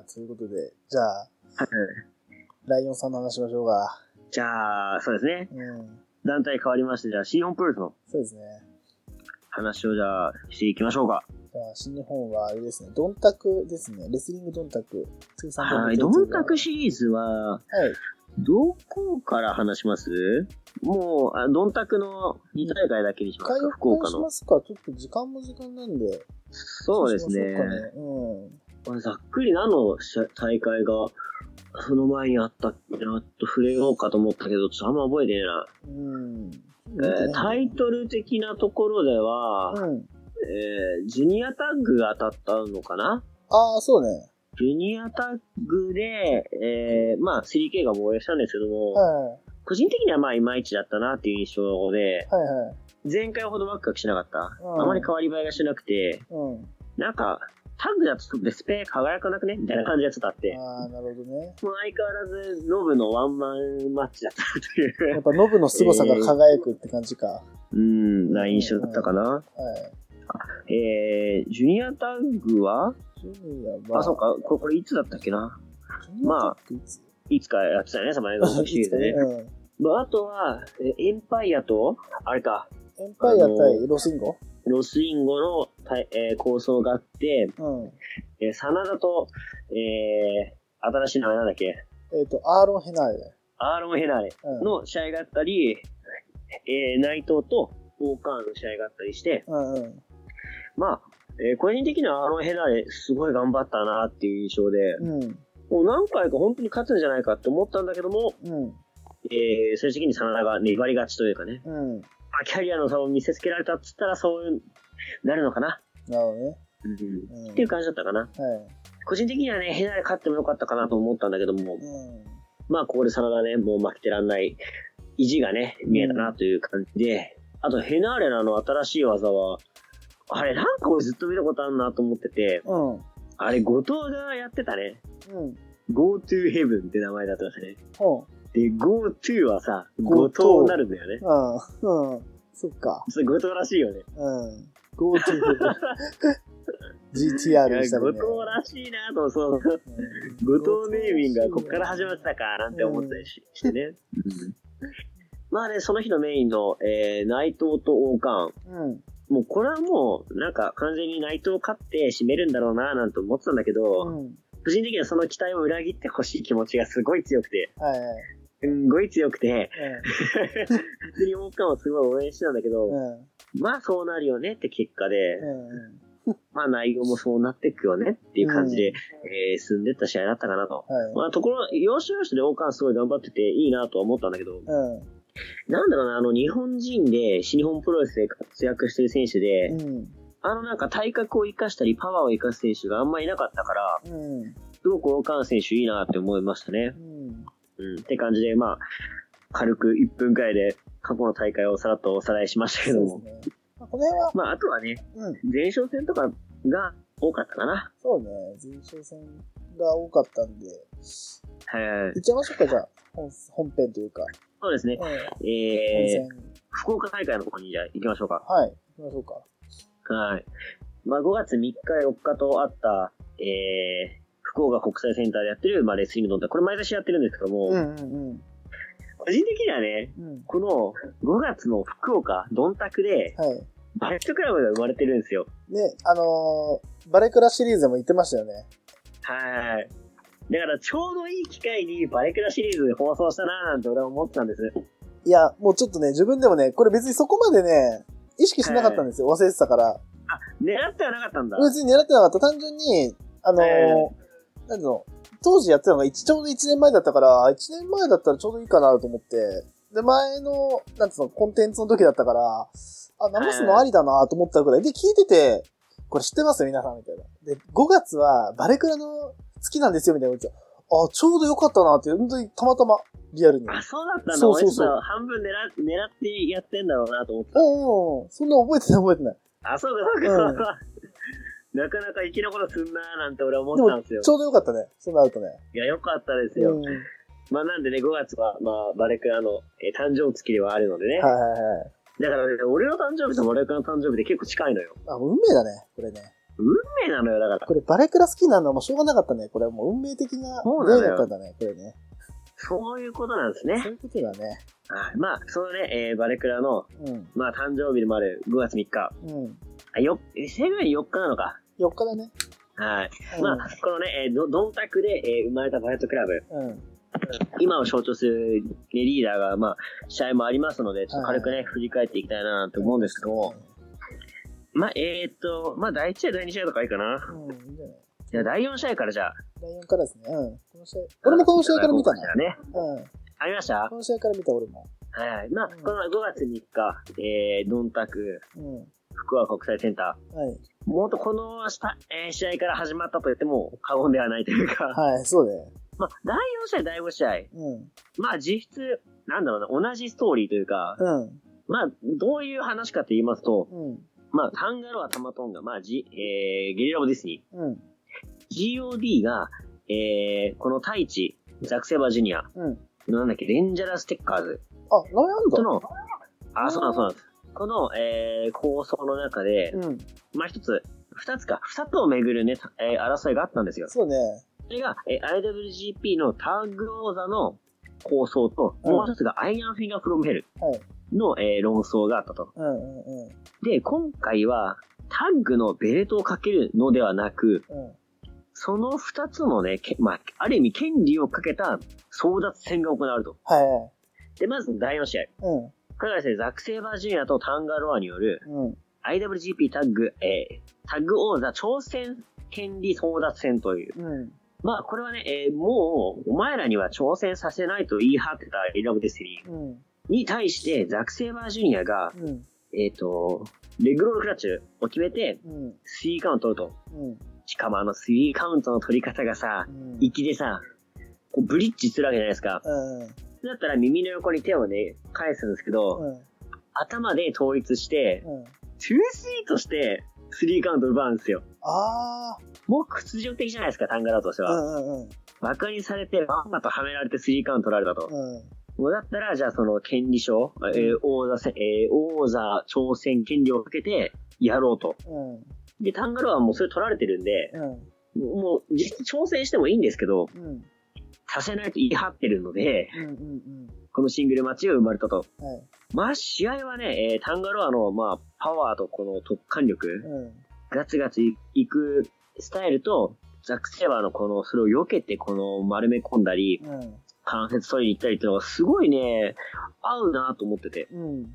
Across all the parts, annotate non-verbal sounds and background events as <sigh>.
あ、ということで、じゃあ、はい。ライオンさんの話しましょうか。じゃあ、そうですね。うん。団体変わりまして、じゃあ、新日本プロレスのそうですね。話をじゃあ、していきましょうか。じゃあ、新日本はあれですね、ドンタクですね。レスリングドンタク。通算はい。ドンタクシシリーズは、はい。どこから話します？もう、あドンタクの2大会だけにします回か、福岡のしま。すか？ちょっと時間も時間なんで。そうですね。しましょうかねうん。ざっくり何の大会が、その前にあったっけな、と触れようかと思ったけど、ちょっとあんま覚えてねえな。うん。えータイトル的なところでは、うん。えージュニアタッグが当たったのかな？ああ、そうね。ジュニアタッグで、えーまあ 3K が防衛したんですけども、は個人的にはまあいまいちだったなっていう印象で、い。はいはい。前回ほどワクワクしなかった。うんあまり変わり映えがしなくて、うん。なんか、タッグだとデスペ輝かなくね？みたいな感じがちょっとあって。ああ、なるほどね。もう相変わらず、ノブのワンマンマッチだったという、やっぱノブの凄さが輝くって感じか。うん、な印象だったかな。はい。えー、ジュニアタッグは？ジュニアは、あ、そうか、これこれいつだったっけな？まあいつかやってたよね、<laughs> その映像シリーズでね。うん。まあ、あとは、えエンパイアと、あれか、エンパイア対ロスインゴ？ロスインゴの対、えー構想があって、うん。えー、真田と、えー、新しい名前なんだっけ？えっ、と、アーロン・ヘナーレ。アーロン・ヘナーレうん。の試合があったり、えー、内藤とオーカーンの試合があったりして、うんうん。まあ、えー個人的にはアーロン・ヘナーレすごい頑張ったなっていう印象で、うん。もう何回か本当に勝つんじゃないかって思ったんだけども、うん。えー、最終的に真田が粘り勝ちというかね、うん。まあ、キャリアの差を見せつけられたっつったらそういう、なるのかな、なるほどね。うんうん。っていう感じだったかな。はい。個人的にはね、ヘナーレ勝ってもよかったかなと思ったんだけども、うん。まあ、ここで真田ね、もう負けてらんない意地がね、見えたなという感じで、あと、ヘナーレのあの新しい技は、あれ、なんか俺ずっと見たことあるなと思ってて、うん。あれ、後藤がやってたね。うん。Go to Heaven って名前だったんですね。ほで、Go to はさ、Go 後 to 藤になるんだよね。う。うん。うん。そっか。それ後藤らしいよね。うん。Go to GTR いやにしたりね。後藤らしいなと、そう。うん後藤ネーミングがこっから始まってたかなんて思ったりししてね。まあね、その日のメインの、えー、内藤と王冠。うん。もうこれはもう、なんか完全に内藤勝って締めるんだろうななんて思ってたんだけど、うん。個人的にはその期待を裏切ってほしい気持ちがすごい強くて、はいはい。すんごい強くて、普通に王冠をすごい応援してたんだけど。<laughs> まあそうなるよねって結果で、うん。<laughs> まあ内容もそうなっていくよねっていう感じで、えー進んでった試合だったかなと。はい。まあところ、要所要所で王冠すごい頑張ってていいなとは思ったんだけど、うん。なんだろうな、あの日本人で新日本プロレスで活躍してる選手で、うん。あのなんか体格を生かしたりパワーを生かす選手があんまいなかったから、うん。すごく王冠選手いいなって思いましたね。うん。うん。って感じで、まあ、軽く1分くらいで過去の大会をさらっとおさらいしましたけども。ね。まあ、この辺は、まあ、あとはね、うん。前哨戦とかが多かったかな。そうね。前哨戦が多かったんで、はいいっ。ちゃいましょうか、じゃあ。本本編というか。そうですね。うえー、戦。福岡大会の方にじゃあ行きましょうか。はい。行きましょうか。はい。まあ、5月3日、4日とあった、えー、福岡国際センターでやってる、まあ、レスリングのこれ毎年やってるんですけども、うんうん個人的にはね、うん。うん。この5月の福岡、ドンタクで、はい。バレットクラブが生まれてるんですよ。ね、あのー、バレクラシリーズでも言ってましたよね。はい。だからちょうどいい機会にバレクラシリーズで放送したなーなんて俺は思ってたんです。いや、もうちょっとね、自分でもね、これ別にそこまでね、意識しなかったんですよ。忘れてたから。あ、狙ってはなかったんだ。別に狙ってなかった。単純に、あのーえなんの、当時やってたのが一ちょうど1年前だったから、1年前だったらちょうどいいかなと思って、で、前の、なんつうの、コンテンツの時だったから、あ、流すのありだなと思ったぐらい。で、聞いてて、これ知ってます？皆さんみたいな。で、5月はバレクラの月なんですよみたいなあ、ちょうどよかったなって、本当にたまたま、リアルに。あ、そうだったんだ。そうそうそう半分狙狙ってやってんだろうなと思ってた。うんうんうん。そんな覚えてない覚えてない。あ、そうか、そうか。なかなか粋なことすんなーなんて俺は思ったんですよ。ちょうどよかったね。そうなるとね。いや、よかったですよ。うん。はいまあなんでね、5月は、まあ、バレクラの、えー誕生月ではあるのでね。はいはい。だからね、俺の誕生日とバレクラの誕生日って結構近いのよ。あ、運命だね、これね。運命なのよ、だから。これバレクラ好きになるのはもうしょうがなかったね。これはもう運命的なそうなのよ出会いだったんだね、これね。そういうことなんですそうね。いうことだね。はいまあ、そのね、えーバレクラの、うん。まあ、誕生日でもある5月3日。うん。あ、よ、え正確に4日なのか。4日だね。はい。うんまあ、このね、えードドンタクで、えー生まれたバレットクラブ。うん。今を象徴する、ね、リーダーが、まあ、試合もありますので、ちょっと軽くね、振り返っていきたいなと思うんですけども、まあ、えーっと、まあ、第1試合、第2試合とかいいかな。うん、いいんじゃない？じゃあ、第4試合からじゃあ。第4からですね。うん。この試合、俺もこの試合から見たな。ね。うん。ありました？この試合から見た俺も。はいはい。まあ、うんこの5月3日、えー、ドンタク、うん。福岡国際センタはい。ー。もっとこのえー試合から始まったと言っても過言ではないというか、はい、そうだよ。まあ、第4試合、第5試合。うん。まあ、実質、なんだろうな、同じストーリーというか、うん。まあ、どういう話かと言いますと、うん。まあ、タンガロア・タマトンガ、まあ、G、えー、ゲリラズ・オブ・デスティニーうん。GOD が、えー、この太一、ザックセイバージュニアうん。のなんだっけ、デンジャラステッカーズあ、悩んだとの、あ、そうなんそうなんです。この、えー、構想の中で、うん。まあ、一つ、二つか、二つをめぐるね、たえー争いがあったんですよ。そうね。それが、えー IWGP のタッグ王座の抗争と、うんもう一つがアイアンフィンガーフロムヘルはい。の、えー論争があったと。うんうんうん。で、今回は、タッグのベルトをかけるのではなく、うん。その二つのね、けまあ、ある意味権利をかけた争奪戦が行われると。はいはい。で、まず第4試合。うん。これがですね、ザク・セイバージュニアとタンガロアによるうん。IWGP タッグ、えー、タッグ王座挑戦権利争奪戦という。うん。まあ、これはね、えーもう、お前らには挑戦させないと言い張ってたエラブデスリーうん。に対して、ザク・セイバージュニアが、うん。えっ、と、レッグロールクラッチを決めて、うん。3カウントを取ると。うん。しかもあの3カウントの取り方がさ、うん。粋でさ、こうブリッジするわけじゃないですか。うん。だったら耳の横に手をね、返すんですけど、うん。頭で統一して、うん。2-3として3カウント奪うんですよ。あもう屈辱的じゃないですか、タンガラとしてあ。うは。んうんうん。バカにされて、まんまとはめられて3カウント取られたと。うん。もうだったら、じゃあその権利書、えー王座せ、えー王座挑戦権利をかけてやろうと。うん。で、タンガロはもうそれ取られてるんで、うん。もう実質挑戦してもいいんですけど、うん。させないと言い張ってるので、うんうんこのシングルマッチが生まれたと。うん。はい。まあ、試合はね、えータンガロアの、まあ、パワーとこの突貫力、うん。ガツガツいくスタイルと、ザック・セイバーのこの、それを避けて、この丸め込んだり、うん。関節取りに行ったりっていうのがすごいね、合うなと思ってて。うん。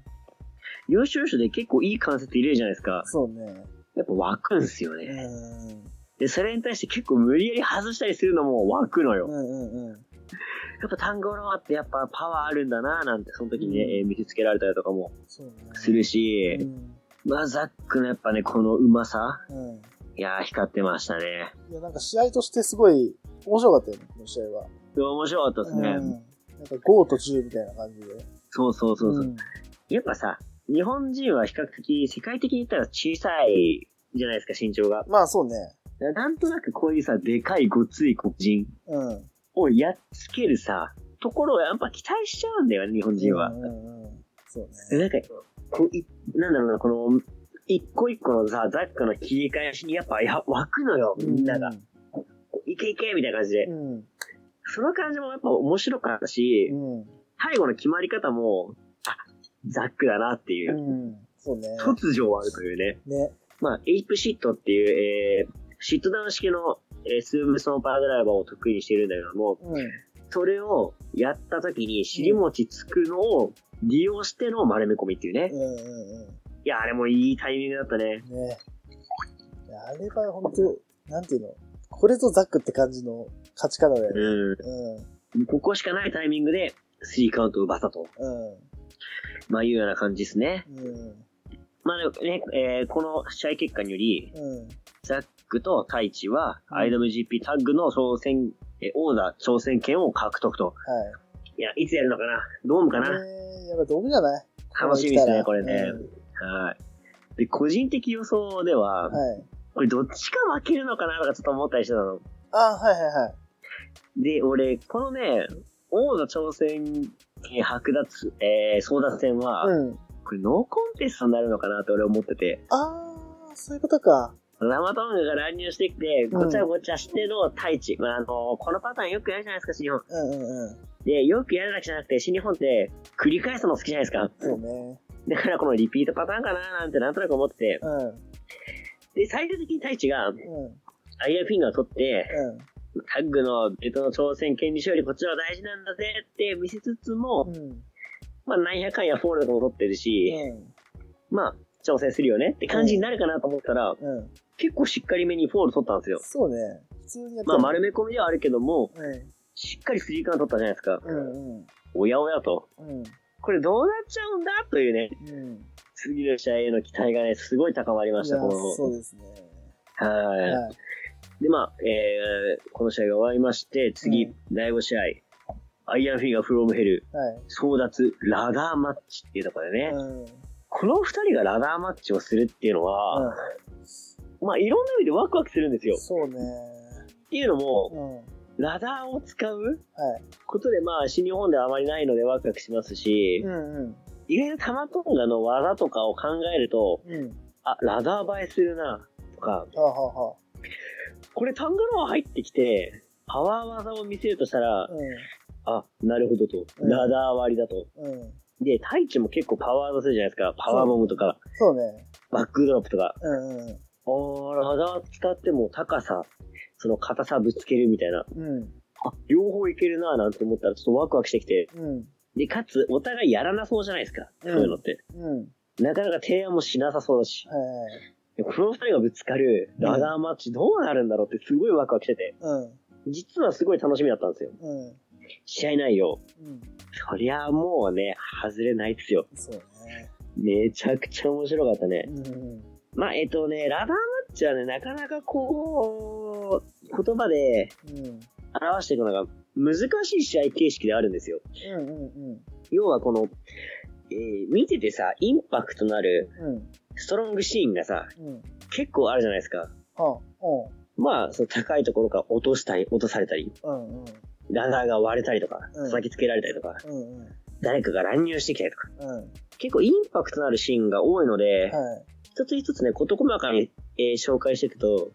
優秀手で結構いい関節入れるじゃないですか。そうね。やっぱ湧くんすようね。ん。で、それに対して結構無理やり外したりするのも湧くのよ。うんうんうん。やっぱタンゴロワってやっぱパワーあるんだななんて、その時にね、うんえー見せつけられたりとかも。するし、うん。まあ、ザックのやっぱね、このうまさ、うん。いやー、光ってましたね。いや、なんか試合としてすごい面白かったよね、この試合は。面白かったですね。うん。なんか5と10みたいな感じで。そうそうそうそう、んやっぱさ、日本人は比較的、世界的に言ったら小さいじゃないですか、身長が。まあそうね。なんとなくこういうさ、でかいごつい黒人うん。をやっつけるさ、ところをやっぱ期待しちゃうんだよね、日本人は。うんうんうん。そうでね。なんか、こうい、なんだろうな、この、一個一個のさ、ザックの切り返しにやっぱ、や、湧くのよ、みんなが。いけいけみたいな感じでう。ん。その感じもやっぱ面白かったし、うん。最後の決まり方も、あ、ザックだなっていうう、ん。そうね。突如あるというね。ね。まあ、エイプシットっていう、えー、シットダウン式の、えースームストーンパワードライバーを得意にしているんだけども、うん。それをやった時に尻餅つくのを利用しての丸め込みっていうね。うんうんういや、あれもいいタイミングだったね。ん。ね。あれは本当なんていうの？これぞザックって感じの勝ち方だよね。う。うんここしかないタイミングで3カウントを奪ったと。ん。まあいうような感じですね。うん。うん。まあね、えーこの試合結果により、うん。ザックと太一はうん IWGP タッグの挑戦、えー王座挑戦権を獲得と。はいや、いつやるのかな？ドームかい。な、えー、やっぱドームじゃない？楽しみですね、これね。うんはい。で、個人的予想では、はい。これどっちか負けるのかなとかちょっと思ったりしてたの。あ、はいはいはい。で、俺、このね、王座挑戦権剥奪、えー、争奪戦は、うん。これノーコンテストになるのかなって俺思ってて。あー、そういうことか。うラマトンガが乱入してきて、うんごちゃごちゃしての太一。まあ、あの、このパターンよくやるじゃないですか、新日本。うんうんうん。で、よくやるだけじゃなくて、新日本って繰り返すの好きじゃないですか。そうね。だからこのリピートパターンかななんてなんとなく思ってて。うん。で、最終的に太一が、うん。アイアンフィンガーを取って、うタッグのベトの挑戦権利勝利こっちは大事なんだぜって見せつつも、ん。うん。まあ、なんやかんやフォールとかも取ってるし、まあ、挑戦するよねって感じになるかなと思ったら、うん。うん。結構しっかりめにフォール取ったんですよ。そうね。普通にやってまあ、丸め込みではあるけども、うん。しっかりスリーカウント取ったじゃないですか。うんうん。おやおやと。うん。これどうなっちゃうんだというね、うん。次の試合への期待がね、すごい高まりました、この。そうですね。はい。はい。で、まあ、えー、この試合が終わりまして、次、うん第5試合、アイアンフィンガーフロムヘル、はい。争奪、ラダーマッチっていうところでね。この二人がラダーマッチをするっていうのは、まあ、いろんな意味でワクワクするんですよ。そうね。っていうのも、うん。ラダーを使うはい。ことで、まあ、新日本ではあまりないのでワクワクしますし、うんうん。意外とタマトンガの技とかを考えると、うん。あ、ラダー映えするな、とか、はあ、はあはこれタンガロア入ってきて、パワー技を見せるとしたらあ、、あ、なるほどと。うんラダー割りだと。うん。うん。で、太一も結構パワードするじゃないですか。パワーボムとか、そうね。バックドロップとか。うんうん。あー、ラダー使っても高さ、その硬さぶつけるみたいな。うん。あ、両方いけるなぁなんて思ったらちょっとワクワクしてきて。うん。で、かつ、お互いやらなそうじゃないですか。うんそういうのって。うん。なかなか提案もしなさそうだし。はいこの二人がぶつかるラダーマッチどうなるんだろうってすごいワクワクしてて。うん。実はすごい楽しみだったんですよ。うん。試合内容。うん。そりゃもうね、外れないですよ。そうね。めちゃくちゃ面白かったね。うん。まあ、えっとね、ラダーマッチはね、なかなかこう、言葉でうん。表していくのが難しい試合形式であるんですよ。うんうん要はこの、えー見ててさ、インパクトのあるうん。うん。ストロングシーンがさ、うん。結構あるじゃないですか。まあ、その高いところから落としたり、落とされたり、うんうん。ラダーが割れたりとか、うん叩きつけられたりとか、うんうん。誰かが乱入してきたりとか、うん。結構インパクトのあるシーンが多いので、はい。一つ一つね、事細かに、えー紹介していくと、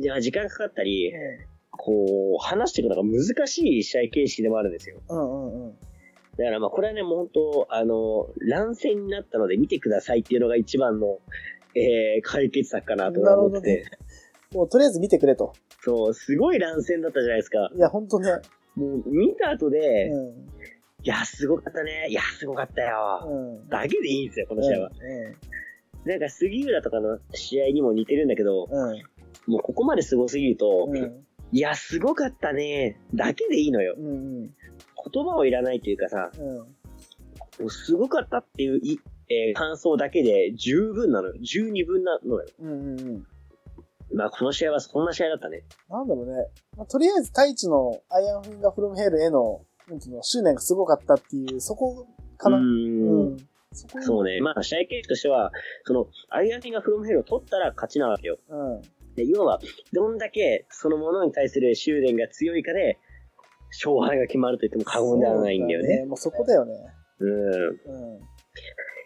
じゃあ時間かかったり、こう、話していくのが難しい試合形式でもあるんですよ。うんうんうん。だからまあ、これはね、もう本当、あの、乱戦になったので見てくださいっていうのが一番の、えー、解決策かなと思ってて、もうとりあえず見てくれと。そう、すごい乱戦だったじゃないですか。いや、ほんとね。もう、見た後で、いうん。や、すごかったね。いや、すごかったよ。うん。だけでいいんですよ、この試合は。うなんか、杉浦とかの試合にも似てるんだけど、ん。うん。もうここまですごすぎると、うん。いや、すごかったね。だけでいいのよ。うん。うん。言葉をいらないというかさ、うん。もうすごかったっていうい、えー感想だけで十分なのよ。十二分なのよ。うんうんうん。まあ、この試合はそんな試合だったね。なんだろうね。まあ、とりあえず、太一のアイアンフィンガーフロムヘルへの、なんていうの、執念がすごかったっていう、そこかな。うーん。うん。そうね。まあ、試合形式としては、その、アイアンフィンガーフロムヘルを取ったら勝ちなわけよ。うん。で、要は、どんだけそのものに対する執念が強いかで、勝敗が決まると言っても過言ではないんだよそうね。もうそこだよね。うん。うん。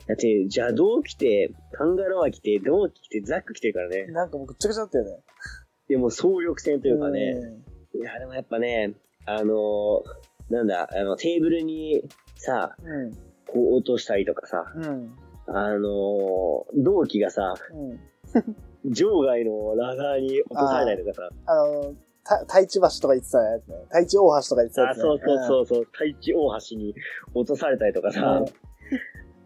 だって、邪道来て、カンガロア来て、ドー来て、ザック来てるからね。なんかもうぐっちゃぐちゃだったよね。でも、総力戦というかね。ういや、でもやっぱね、あのーなんだ、あの、テーブルにさ、ん。うん。落としたりとかさ、うん。あのー同期がさ、うん。場外のラダーに落とされたりとかさ、あの、た太一橋とか言ってたやつね。太一大橋とか言ってたやあ、つね。そうそうそうそう、太一大橋に落とされたりとかさ、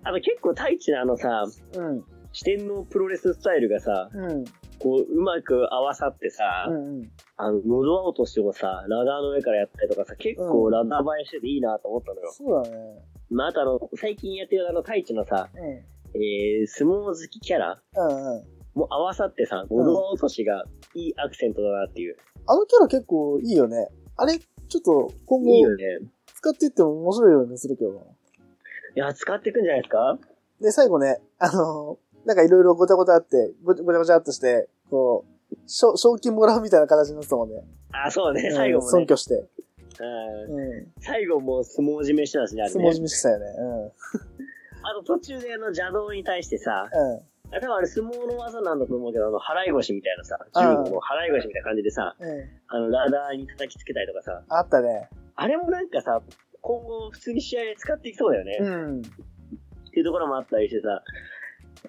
あと結構太一のあのさ、うん。四天王プロレススタイルがさ、うん。こう、うまく合わさってさ、うん。うん。あの、喉アウトしてもさ、ラダーの上からやったりとかさ、結構ラダー映えしてていいなと思ったのよ。そうだね。まあ、あとあの、最近やってるあの、太一のさ、うん。えー、相撲好きキャラうんうん。も合わさってさ、喉アウトしがいいアクセントだなっていう。あのキャラ結構いいよね。あれ、ちょっと今後いいよね。使っていっても面白いようにするけどな。いや、使っていくんじゃないですか？で、最後ね、あのーなんかいろいろごちゃごちゃあって、ごちゃごちゃごちゃっとして、こう、賞賞金もらうみたいな形になってたもんね。あ、そうね、うん最後もね。尊敬して。うんうん。最後も相撲締めしてたしね、あれ相撲締ね。めしてたよね。あと途中であの邪道に対してさ、うん。多分あれ相撲の技なんだと思うけど、あの、払い腰みたいなさ、中国の払い腰みたいな感じでさ、うん。あの、ラダーに叩きつけたりとかさ、あったね。あれもなんかさ、今後普通に試合で使っていきそうだよね。うん。っていうところもあったりしてさ、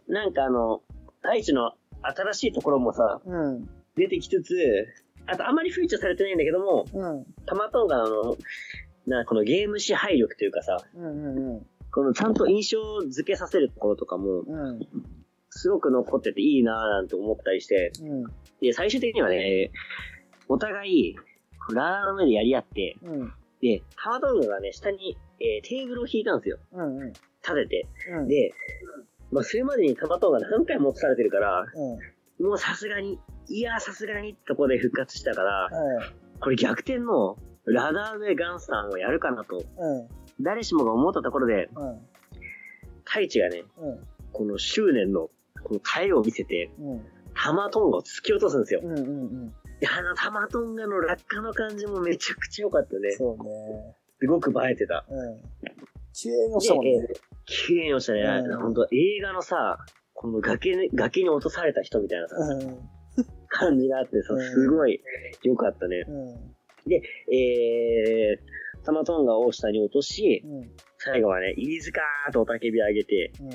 なんかあの、大地の新しいところもさ、うん。出てきつつ、あとあまりフィーチャーされてないんだけども、うん。たまとんがあの、な、このゲーム支配力というかさ、うん。うん。このちゃんと印象付けさせるところとかも、うん。すごく残ってていいなぁなんて思ったりして、うん。で、最終的にはね、お互い、ラーの上でやり合って、うん。で、タマトンガがね、下に、えーテーブルを引いたんですよ。うん。うん。立てて。うん。で、まあ、それまでにタマトンガ何回も落とされてるから、うん。もうさすがに、いやさすがにってとこで復活したから、はい。これ逆転のラダーウェイガンスタンをやるかなと、うん。誰しもが思ったところで、うん。太一がね、うん。この執念の、この耐えを見せて、うん。タマトンガを突き落とすんですよ。うん。うん。で、あのタマトンガの落下の感じもめちゃくちゃ良かったね。そうね。すごく映えてた。うん。綺麗にたもんね。で綺麗に落ちたね。うん本当映画のさ、この崖に、崖に落とされた人みたいなさ、うん。感じがあってさ、うんすごい良かったね。うん。えー、タマトンガを下に落とし、うん。最後はね、飯塚ーと雄たけび上げて、うん。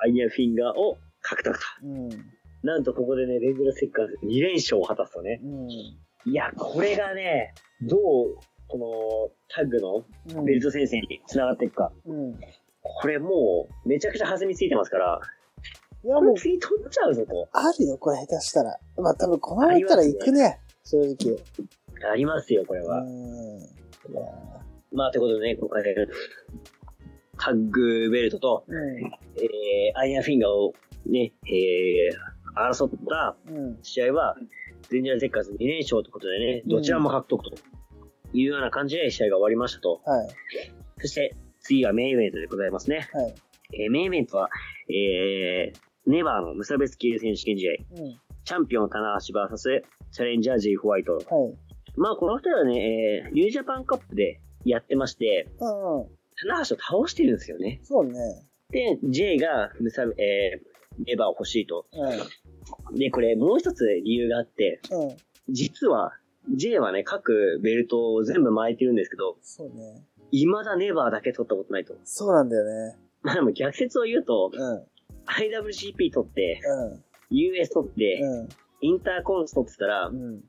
アイアンフィンガーを獲得と。うん。なんとここでね、レンジャーセッカーズ2連勝を果たすとね。うん。いや、これがね、どう、このタッグのうん。ベルト先生に繋がっていくか。うん。これもう、めちゃくちゃ弾みついてますから、いや、もう、次取っちゃうぞと。あるよ、これ下手したら。まあ多分このままいったら行くね。正直。ありますよ、これは。まあ、ということでね、今回、タッグベルトと、うん。えー、アイアンフィンガーをね、えー、争ったうん。試合は、デンジャーゼッカーズ2連勝ということでね、どちらも獲得というような感じで試合が終わりましたと。はい。そして、次がメインイベントでございますね。はい。えーメインイベントは、えー、ネバーの無差別級選手権試合、うん。チャンピオン棚橋 VS チャレンジャー J ホワイト。はい。まあ、この二人はね、えー、ニュージャパンカップでやってまして、うんうん。棚橋を倒してるんですよね。そうね。で、J が無差別、えー、ネバーを欲しいと。うん。で、これもう一つ理由があって、うん。実は、J はね、各ベルトを全部巻いてるんですけど、そうね。未だネバーだけ取ったことないと。そうなんだよね。まあでも逆説を言うと、うん。IWGP 取って、うん。US 取って、うん。インターコンス取ってたらう、ん。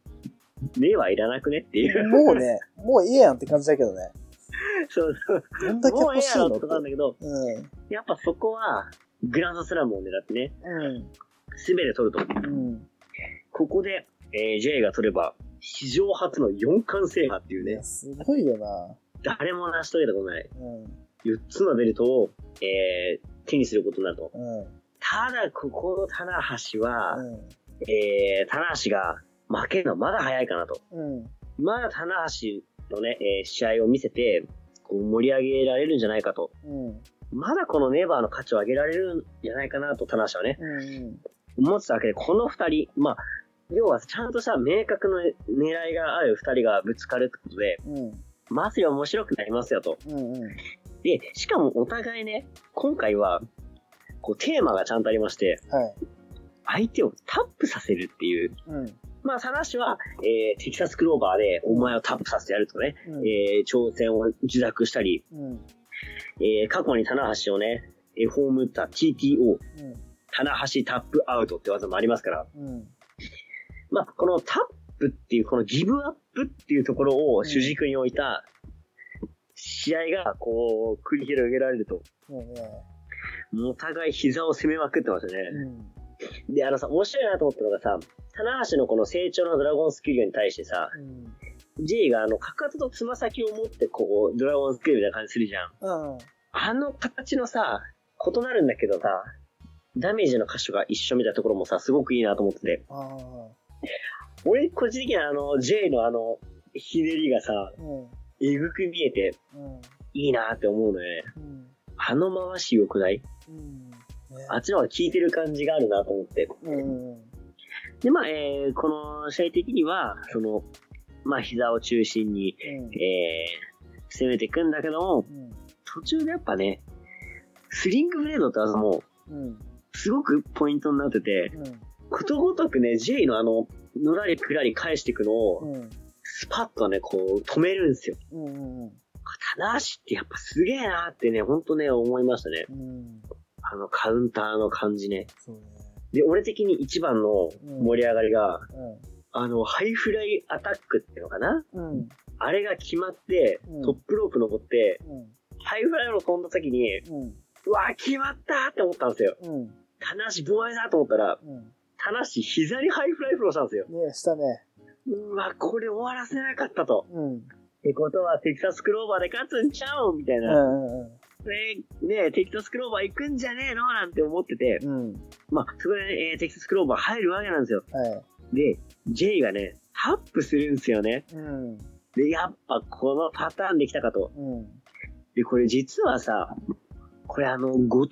ネバーいらなくねっていう。もうね、もういいやんって感じだけどね。<laughs> そうそう。どんだけ欲しいのってなんだけど、うん。やっぱそこは、グランドスラムを狙ってね、うん。すべて取ると。うん。ここで、えー J が取れば、史上初の4冠制覇っていうねすごいよな。誰も成し遂げたことない、うん。4つのベルトを、えー手にすることになると。うん。ただ、ここの棚橋は、うん。えー、棚橋が負けるのはまだ早いかなと。うん。まだ棚橋のね、えー試合を見せて、こう盛り上げられるんじゃないかと。うん。まだこのネバーの価値を上げられるんじゃないかなと、棚橋はね、うん。思ってたわけで、この二人、まあ、要はちゃんとした明確な狙いがある二人がぶつかるってことで、うん。まず面白くなりますよと。うん。うん。で、しかもお互いね、今回は、こうテーマがちゃんとありまして、はい。相手をタップさせるっていう。うん。まあ、話は、えー、テキサスクローバーでお前をタップさせてやるとかね、うん。えー、挑戦を受諾したり、うん。えー、過去に棚橋をね、えー、葬った TTO、うん。棚橋タップアウトって技もありますから、うん。まあ、このタップっていう、このギブアップっていうところを主軸に置いた試合が、こう、繰り広げられると、お互い膝を攻めまくってましたね。うん。で、あのさ、面白いなと思ったのがさ、棚橋のこの成長のドラゴンスキルに対してさ、うん。J があの、かかととつま先を持ってこう、ドラゴンスキルみたいな感じするじゃん。うん。あの形のさ、異なるんだけどさ、ダメージの箇所が一緒みたいなところもさ、すごくいいなと思ってて。俺、個人的にはあの、J のあの、ひねりがさ、うん。えぐく見えて、うん。いいなって思うのよね。うん。あの回し良くない？あっちの方が効いてる感じがあるなと思って。うん。で、まあ、えー、この試合的には、その、まあ、膝を中心に、うん。えー、攻めていくんだけども、うん。途中でやっぱね、スリングブレードって技も、うん。すごくポイントになってて、うん。ことごとくね、J のあの、のらりくらり返していくのを、うん。スパッとね、こう、止めるんですよ。うん。うん。棚橋ってやっぱすげえなってね、ほんとね、思いましたね。うん。あの、カウンターの感じね。そうね。で、俺的に一番の盛り上がりが、あの、ハイフライアタックっていうのかな？うん。うん。あれが決まってうん、トップロープ登って、うん。ハイフライを飛んだ時に、うん。うわ、決まったって思ったんですよ。うん。棚橋防衛だと思ったら、うん。棚橋膝にハイフライフローしたんですよ。ねしたね。うわ、これ終わらせなかったと。うん。ってことは、テキサスクローバーで勝つんちゃうみたいうな。ん。うん。で、ねテキサスクローバー行くんじゃねえのなんて思ってて、うん。まあ、そこで、ね、えーテキサスクローバー入るわけなんですよ。はい。で、J がね、タップするんですよね。うん。で、やっぱこのパターンできたかと。うん。で、これ実はさ、これあの、後藤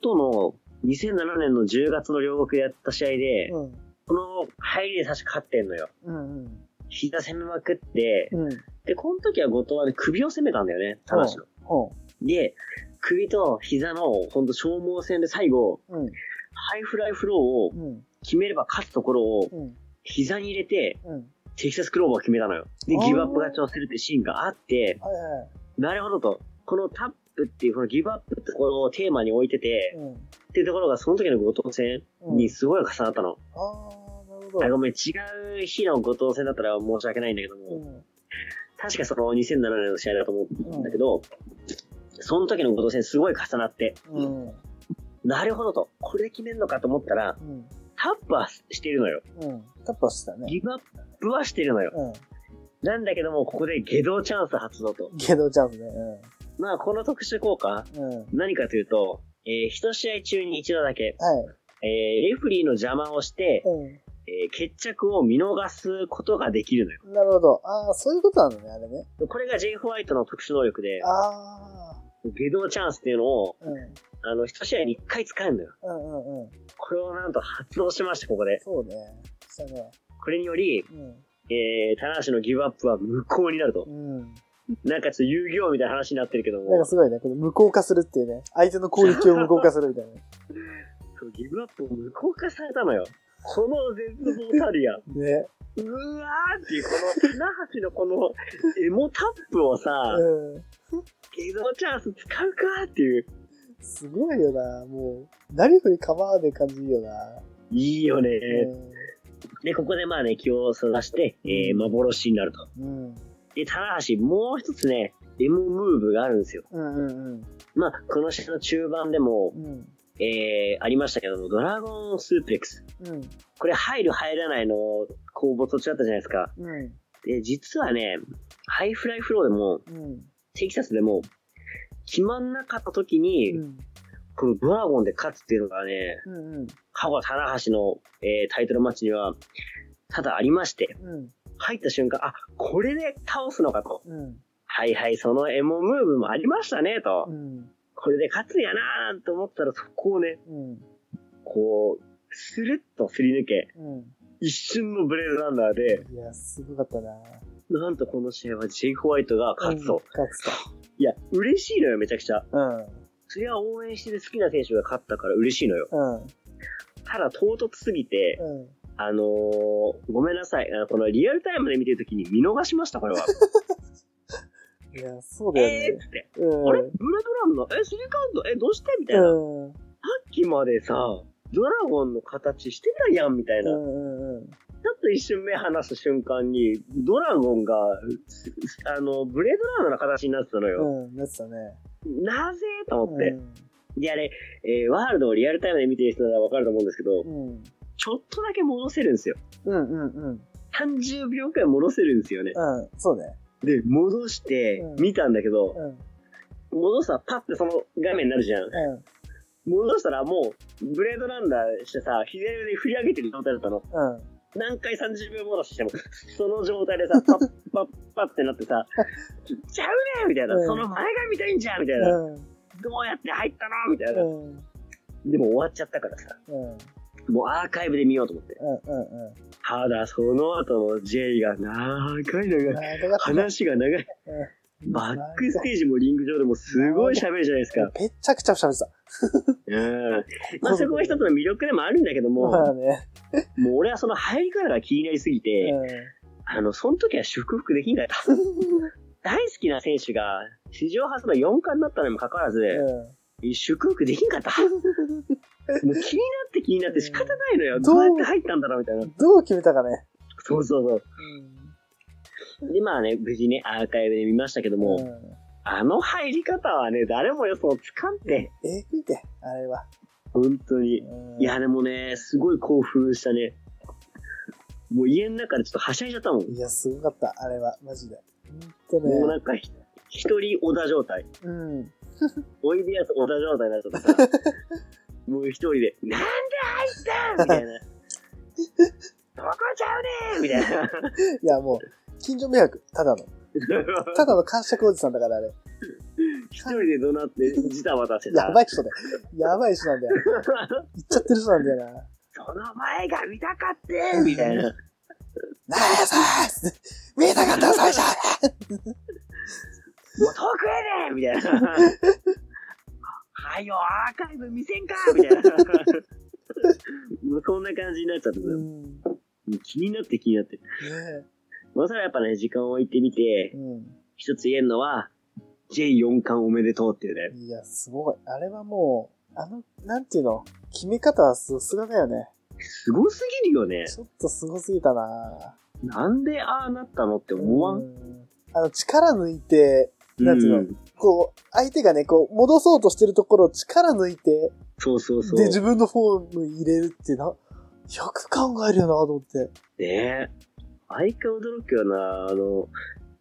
との2007年の10月の両国でやった試合で、うん。この入りで確か勝ってんのよ。うん。膝攻めまくって、うん。で、この時は後藤はね、首を攻めたんだよね、棚橋の。ほで、首と膝のほんと消耗戦で最後、う。うん。ハイフライフローをうん。決めれば勝つところをうん。膝に入れて、うん。テキサスクローバーを決めたのよ。で、ギブアップ勝ちをするってシーンがあって、はいはい。なるほどと。このタップっていう、このギブアップってところをテーマに置いてて、うん。っていうところがその時の後藤戦うん。にすごい重なったの。ああ、なるほど。あごめん、違う日の後藤戦だったら申し訳ないんだけども、うん。確かその2007年の試合だと思うんだけど、その時の後藤戦すごい重なって、うん。なるほどと。これで決めんのかと思ったら、うん。タップはしてるのよ。うん。タッパーしたね。ギブアップはしてるのよ。うん。なんだけども、ここで下道チャンス発動と。ゲドチャンスね。まあ、この特殊効果、うん。うん。何かというと、えー一試合中に一度だけ、はい。えーレフリーの邪魔をして、うえー決着を見逃すことができるのよ。ん。なるほど。ああ、そういうことなのね、あれね。これが J. ホワイトの特殊能力で、ああ。下道チャンスっていうのを、うん。あの、一試合に一回使えるのよ。うんうんうん。これをなんと発動しまして、ここで。そうね。したね。これにより、うん。えー、棚橋のギブアップは無効になるとう。ん。<laughs> なんかちょっと遊戯王みたいな話になってるけどもなんか、すごいね。この無効化するっていうね。相手の攻撃を無効化するみたいな。そうギブアップを無効化されたのよ。この絶望たるや。ね。うわーっていう、この棚橋のこのエモタップをさ、うん。ゲドチャンス使うかっていう。すごいよな。もう、何振り構わねえ感じいいよな。いいよね。うで、ここでまあね、気をそらして、えー、幻になると。ん。うん。で、棚橋、もう一つね、エモムーブがあるんですよ。うんうんまあ、この試合の中盤でも、うん。うん。えー、ありましたけども、ドラゴンスープレックス。うん。これ入る入らないの攻防途中だったじゃないですか。うん。で、実はね、ハイフライフローでも、うん。テキサスでも、決まんなかった時に、うん。このドラゴンで勝つっていうのがね、うん。うん。過去棚橋の、えータイトルマッチには、ただありまして、うん。入った瞬間、あ、これで倒すのかと。うん。はいはい、そのエモムーブもありましたね、とう。ん。これで勝つんやなーなんて思ったら、そこをね、うん。こう、スルッとすり抜け、うん。一瞬のブレードランナーで、いや、すごかったな。なんとこの試合はジェイ・ホワイトが勝つと。勝つと。いや、嬉しいのよ、めちゃくちゃ。うん。それは応援してる好きな選手が勝ったから嬉しいのよ。うん。ただ、唐突すぎて、うん。あのー、ごめんなさい。あのこのリアルタイムで見てるときに見逃しました、これは。<laughs> いや、そうだよねえーっ。て。うん。あれ？ブレードランナーえ、スリーカウント？え、どうして？みたいな。さうん。っきまでさ、ドラゴンの形してたやん、みたいな。ちょうんうんうん。っと一瞬目離す瞬間に、ドラゴンが、すあの、ブレードランナーの形になってたのよ。うん、なってたね。なぜ？と思って。うんで、あれ、えーワールドをリアルタイムで見てる人ならわかると思うんですけど、うん。ちょっとだけ戻せるんですよ。うんうんうん。30秒くらい戻せるんですよね。うん、そうね。で、戻してうん見たんだけど、うん。戻したらパッてその画面になるじゃん。う戻したらもう、ブレードランダーしてさ、左腕で振り上げてる状態だったの。ん。うん。何回30秒戻ししても、その状態でさ、パッ <laughs> パッパッってなってさ、ちゃうねみたいな、うんその前が見たいんじゃんみたいな、うん。どうやって入ったのみたいな、うん。でも終わっちゃったからさ、うん。もうアーカイブで見ようと思って。うん。うん。ただ、その後の J が長い長い。話が長い。うんバックステージもリング上でもすごい喋るじゃないですか。めっちゃくちゃ喋ってた。うん。まあそこは一つの魅力でもあるんだけども、<laughs> まあね。もう俺はその入り方が気になりすぎて、うあの、その時は祝福できんかった。<laughs> 大好きな選手が史上初の4冠になったのにもかかわらず、ん。祝福できんかった。もう気になって気になって仕方ないのよ。どう？やって入ったんだろうみたいな。どう決めたかね？そうそうそう。で、まあね、無事ね、アーカイブで見ましたけども、うんあの入り方はね、誰も予想つかんて、えぐいて、あれは。本当に。うんいや、でもね、すごい興奮したね。もう家の中でちょっとはしゃいじゃったもん。いや、すごかった、あれは、マジで。ね。もうなんかひ、一人小田状態。うん。<laughs> おいでやす小田状態になっちゃってさ、もう一人で、なんで入ったみたいな。どこちゃうねんみたいな。いや、もう、近所迷惑、ただの。<laughs> ただの感触おじさんだから、あれ。一人で怒鳴って、ジタバタしてさやば、い人だよ。やばい人なんだよ。言っちゃってる人なんだよな。その前が見たかってみたいな。なあさー見えたかった最初もう遠くへねみたいな。はいよ、アーカイブ見せんかみたいな。<laughs> もうそんな感じになっちゃってさ、うん。気になって気になって。え。まあ、それはやっぱね、時間を置いてみてう、ん。一つ言えるのは、J4 冠おめでとうっていうね。いや、すごい。あれはもう、あの、なんていうの、決め方はさすがだよね。すごすぎるよね。ちょっとすごすぎたななんでああなったのって思わんあの、力抜いて、なんていうの？んこう、相手がね、こう、戻そうとしてるところを力抜いて、そうそうそう。で、自分のフォーム入れるってな、よく考えるよなと思って。ねえ。相変驚くよな、あの、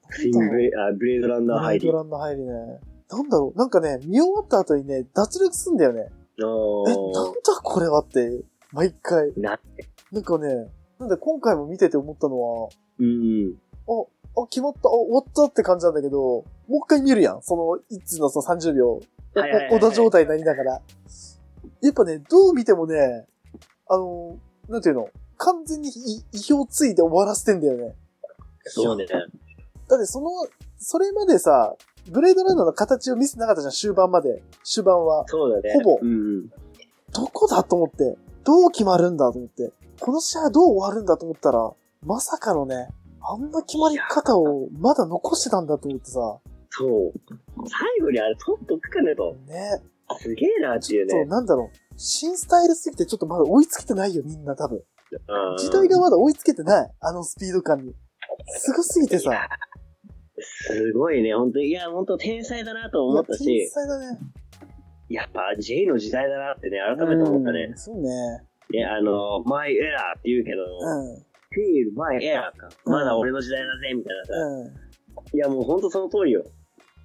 スイングブレあブレードランナー入り。あブライドランド入りね。なんだろう、なんかね、見終わった後にね、脱力すんだよね。え、なんーだこれはって、毎回。な、なんかね、なんで今回も見てて思ったのは、うん。あ、あ、決まった、あ、終わったって感じなんだけど、もう一回見るやん。その、いつのその30秒、おはいはいはいはいお小田状態になりながら。やっぱね、どう見てもね、あの、なんていうの、完全にい意表ついて終わらせてんだよね。そうね。だってその、それまでさ、ブレードランナーの形を見せなかったじゃん、終盤まで。終盤は。そうだね。ほぼうんうん。どこだと思って、どう決まるんだと思って、この試合はどう終わるんだと思ったら、まさかのね、あんな決まり方をまだ残してたんだと思ってさ、そう。最後にあれ取っとくかねと。ね。すげえなっていうそう、ね。なんだろう。新スタイルすぎてちょっとまだ追いつけてないよ、みんな多分。うん時代がまだ追いつけてない。あのスピード感に。すごすぎてさ。すごいね、本当に。いや、本当天才だなと思ったいや天し、才だね。やっぱ J の時代だなってね、改めて思ったねうん。そうね。ね、あの、マイエラーって言うけど、うん。フィールマイエラーか。うんまだ俺の時代だぜ、みたいなさ。うん。いや、もう本当その通りよ。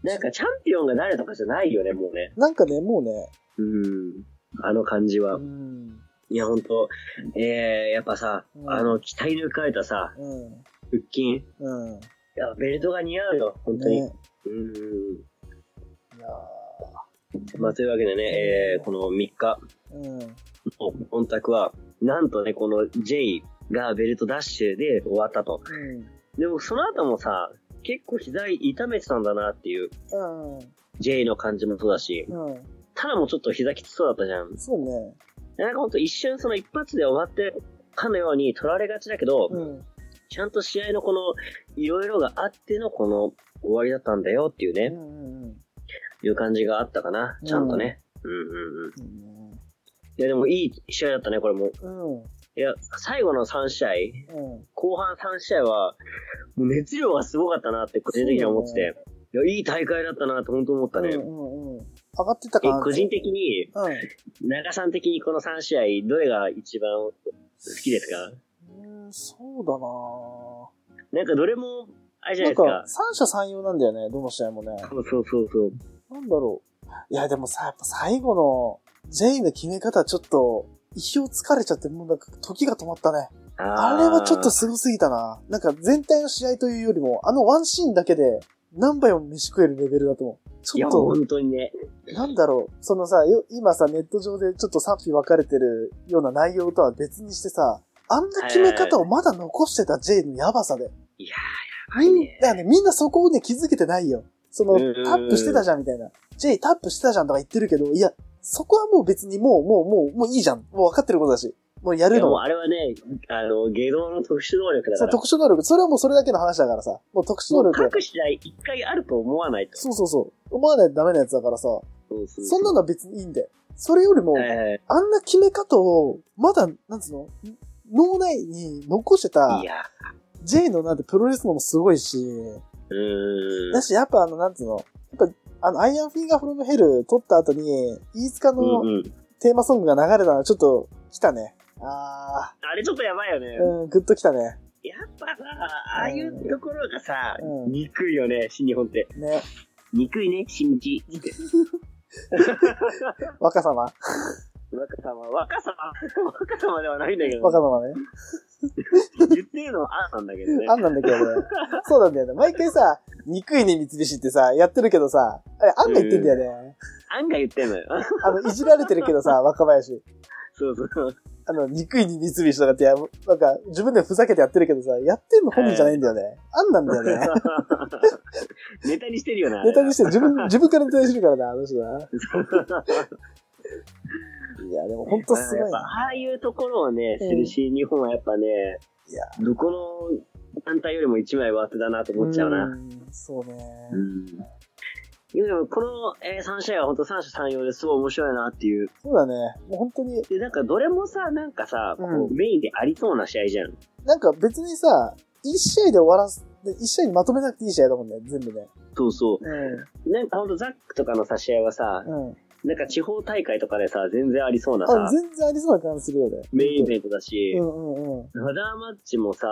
なんかチャンピオンが誰とかじゃないよね、もうね。なんかね、もうね。うん。あの感じは。うん。いや、本当えー、やっぱさ、うんあの、鍛え抜かれたさ、うん。腹筋。いうん。や、ベルトが似合うよ、本当に。ね。うん。いやまあ、というわけでね、えー、この3日ーうん。の本宅は、なんとね、この J がベルトダッシュで終わったと。うん。でも、その後もさ、結構膝痛めてたんだなっていう、うん。J の感じもそうだし、うん。ただもちょっと膝きつそうだったじゃん。そうね。なんかほんと一瞬その一発で終わってかのように取られがちだけど、うん。ちゃんと試合のこの、いろいろがあってのこの終わりだったんだよっていうね、うんうんうん。いう感じがあったかな。ちゃんとね。うんうんうん。うん。いやでもいい試合だったね、これも。うん。いや、最後の3試合、うん。後半3試合は、もう熱量がすごかったなって個人的には思ってて、いや、いい大会だったなって本当思ったね。うんうんうん。上がってたえかな個人的に、うん。長さん的にこの3試合、どれが一番好きですか？うん、そうだななんかどれも、あれじゃなないんですか。か、三者三様なんだよね、どの試合もね。そうそうそうそう。なんだろう。いや、でもさ、やっぱ最後の、ジェイの決め方ちょっと、意表疲れちゃって、もうなんか、時が止まったね。あれはちょっとすごすぎたな。なんか、全体の試合というよりも、あのワンシーンだけで、何杯も飯食えるレベルだと思う。いや、ちょっと、本当にね。なんだろう、そのさ、よ今さ、ネット上でちょっと賛否分かれてるような内容とは別にしてさ、あんな決め方をまだ残してた J のヤバさで。いやみんねだよね、みんなそこをね、気づけてないよ。その、タうんップしてたじゃんみたいな。J タップしてたじゃんとか言ってるけど、いや、そこはもう別にもう、もう、もう、もういいじゃん。もう分かってることだし。もうやるのは。あれはね、あの、芸能の特殊能力だそから。う特殊能力。それはもうそれだけの話だからさ。もう特殊能力。各試合一回あると思わないと。そうそうそう。思わないとダメなやつだからさ。そうそうそんなのは別にいいんだよ。それよりも、えあんな決め方を、まだ、なんつうの？脳内に残してーた J のなんてプロレスのもすごいし、うーん。だし、やっぱあの、なんつうの、やっぱ、あの、アイアンフィンガーフロムヘル取った後に、飯塚うんのうん。テーマソングが流れたのはちょっと来たね。ああれちょっとやばいよね。ー、うん、グッと来たね。やっぱさ、ああいうところがさ、うん憎いよね、新日本って。ね。憎いね、新日。<laughs> 若様 <laughs> 若様、若様、若様ではないんだけど、若様ね。言ってるのはあんなんだけどね。あんなんだけどね。そうなんだよね。毎回さ、憎いね三菱ってさ、やってるけどさ、あれ、あんが言ってんだよね。あんが言ってんのよ。あの、いじられてるけどさ、<laughs> 若林。そうそう。あの、憎いに三菱とかってや、なんか、自分でふざけてやってるけどさ、やってんの本人じゃないんだよね。あんなんだよね。ネタにしてるよな。ネタにしてる。自分、自分からネタにしてるからな、あの人な。<laughs> いや、でも本当すごい。ああいうところをね、すうんるし、日本はやっぱね、いや、どこの団体よりも一枚上手だなと思っちゃうな。んそうね。うん。でも、この、えー3試合は本当三者三様ですごい面白いなっていう。そうだね。もう本当に、で、なんかどれもさ、なんかさ、こううメインでありそうな試合じゃん。なんか別にさ、一試合で終わらす、で一試合にまとめなくていい試合だもんね、全部ね。そうそうう。なんかほんとザックとかのさ、試合はさ、ん。うん。なんか地方大会とかでさ、全然ありそうなあ、さ、全然ありそうな感じするよね。メインイベントだし、うんうんうん。ラダーマッチもさ、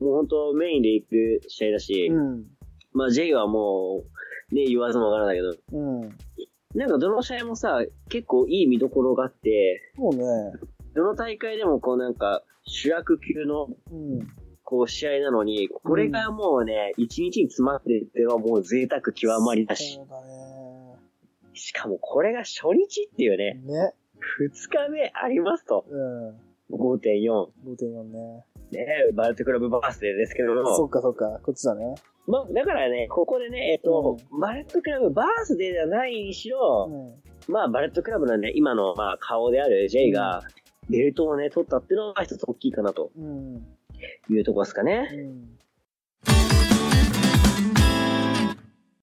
もうほんとメインで行く試合だし、うん。まあ J はもう、ね、言わずもがなだけど、うん。なんかどの試合もさ、結構いい見どころがあって、そうね。どの大会でもこうなんか主役級のうん。こう試合なのに、これがもうね、一日に詰まってるっていうのはもう贅沢極まりだしそ、うだね。しかもこれが初日っていうね、ね。二日目ありますと。うん。5.4。5.4ね。ね、バレットクラブバースデーですけどそっも。かそっか、こっちだね。まあ、だからね、ここでね、えっと、バレットクラブバースデーではないにしうろ、ん。まあ、バレットクラブなんで、今の、まあ、顔である J が、ベルトをね、取ったっていうのが一つ大きいかなとうん。いうところですかね。うん。